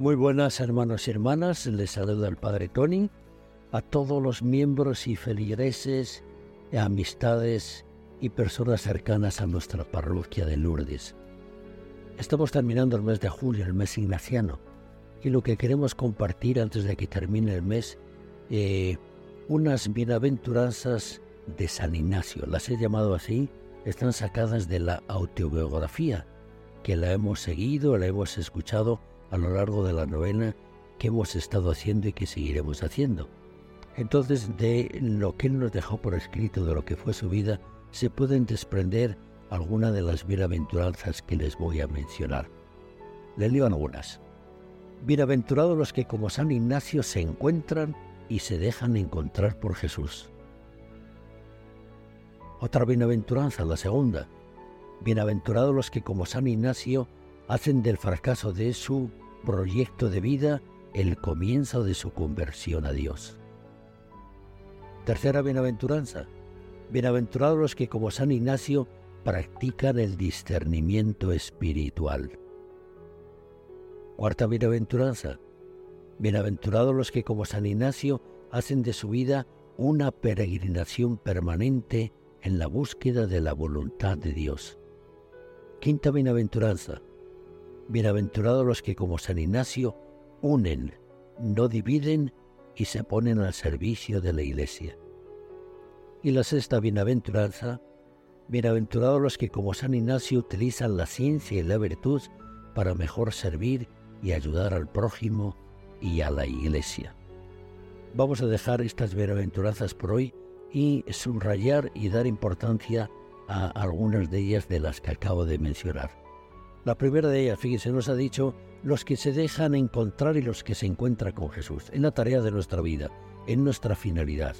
Muy buenas hermanos y hermanas, les saluda el Padre Tony, a todos los miembros y feligreses, amistades y personas cercanas a nuestra parroquia de Lourdes. Estamos terminando el mes de julio, el mes ignaciano, y lo que queremos compartir antes de que termine el mes, eh, unas bienaventuranzas de San Ignacio, las he llamado así, están sacadas de la autobiografía, que la hemos seguido, la hemos escuchado a lo largo de la novena que hemos estado haciendo y que seguiremos haciendo. Entonces, de lo que Él nos dejó por escrito, de lo que fue su vida, se pueden desprender algunas de las bienaventuranzas que les voy a mencionar. Les digo algunas. Bienaventurados los que como San Ignacio se encuentran y se dejan encontrar por Jesús. Otra bienaventuranza, la segunda. Bienaventurados los que como San Ignacio hacen del fracaso de su proyecto de vida el comienzo de su conversión a Dios. Tercera bienaventuranza. Bienaventurados los que como San Ignacio practican el discernimiento espiritual. Cuarta bienaventuranza. Bienaventurados los que como San Ignacio hacen de su vida una peregrinación permanente en la búsqueda de la voluntad de Dios. Quinta bienaventuranza. Bienaventurados los que como San Ignacio unen, no dividen y se ponen al servicio de la Iglesia. Y la sexta bienaventuranza, bienaventurados los que como San Ignacio utilizan la ciencia y la virtud para mejor servir y ayudar al prójimo y a la Iglesia. Vamos a dejar estas bienaventuranzas por hoy y subrayar y dar importancia a algunas de ellas de las que acabo de mencionar. La primera de ellas, fíjense, nos ha dicho los que se dejan encontrar y los que se encuentran con Jesús, en la tarea de nuestra vida, en nuestra finalidad.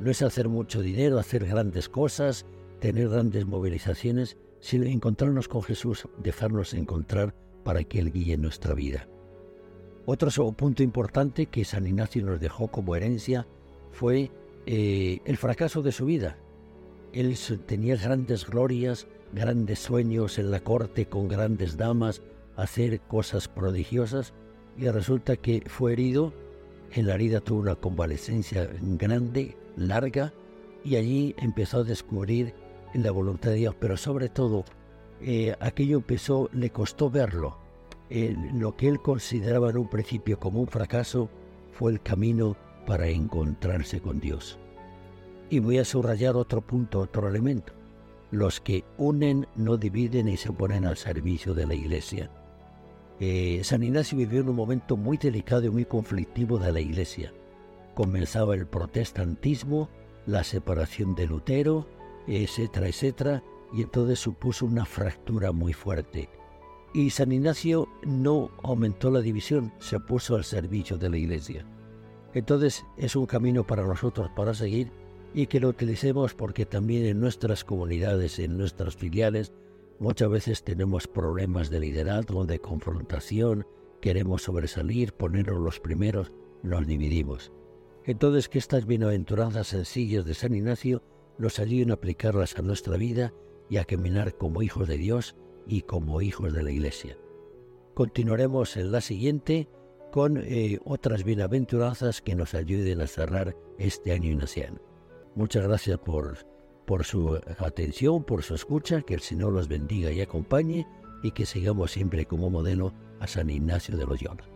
No es hacer mucho dinero, hacer grandes cosas, tener grandes movilizaciones, sino encontrarnos con Jesús, dejarnos encontrar para que Él guíe nuestra vida. Otro punto importante que San Ignacio nos dejó como herencia fue eh, el fracaso de su vida. Él tenía grandes glorias, grandes sueños en la corte con grandes damas, hacer cosas prodigiosas y resulta que fue herido, en la herida tuvo una convalecencia grande, larga, y allí empezó a descubrir la voluntad de Dios, pero sobre todo eh, aquello empezó, le costó verlo. Lo que él consideraba en un principio como un fracaso fue el camino para encontrarse con Dios. Y voy a subrayar otro punto, otro elemento. Los que unen no dividen y se ponen al servicio de la iglesia. Eh, San Ignacio vivió en un momento muy delicado y muy conflictivo de la iglesia. Comenzaba el protestantismo, la separación de Lutero, etcétera, etcétera, y entonces supuso una fractura muy fuerte. Y San Ignacio no aumentó la división, se puso al servicio de la iglesia. Entonces es un camino para nosotros para seguir y que lo utilicemos porque también en nuestras comunidades, en nuestras filiales, muchas veces tenemos problemas de liderazgo, de confrontación, queremos sobresalir, ponernos los primeros, nos dividimos. Entonces que estas bienaventuranzas sencillas de San Ignacio nos ayuden a aplicarlas a nuestra vida y a caminar como hijos de Dios y como hijos de la Iglesia. Continuaremos en la siguiente con eh, otras bienaventuranzas que nos ayuden a cerrar este año ignaciano. Muchas gracias por, su atención, por su escucha, que el Señor los bendiga y acompañe y que sigamos siempre como modelo a San Ignacio de Loyola.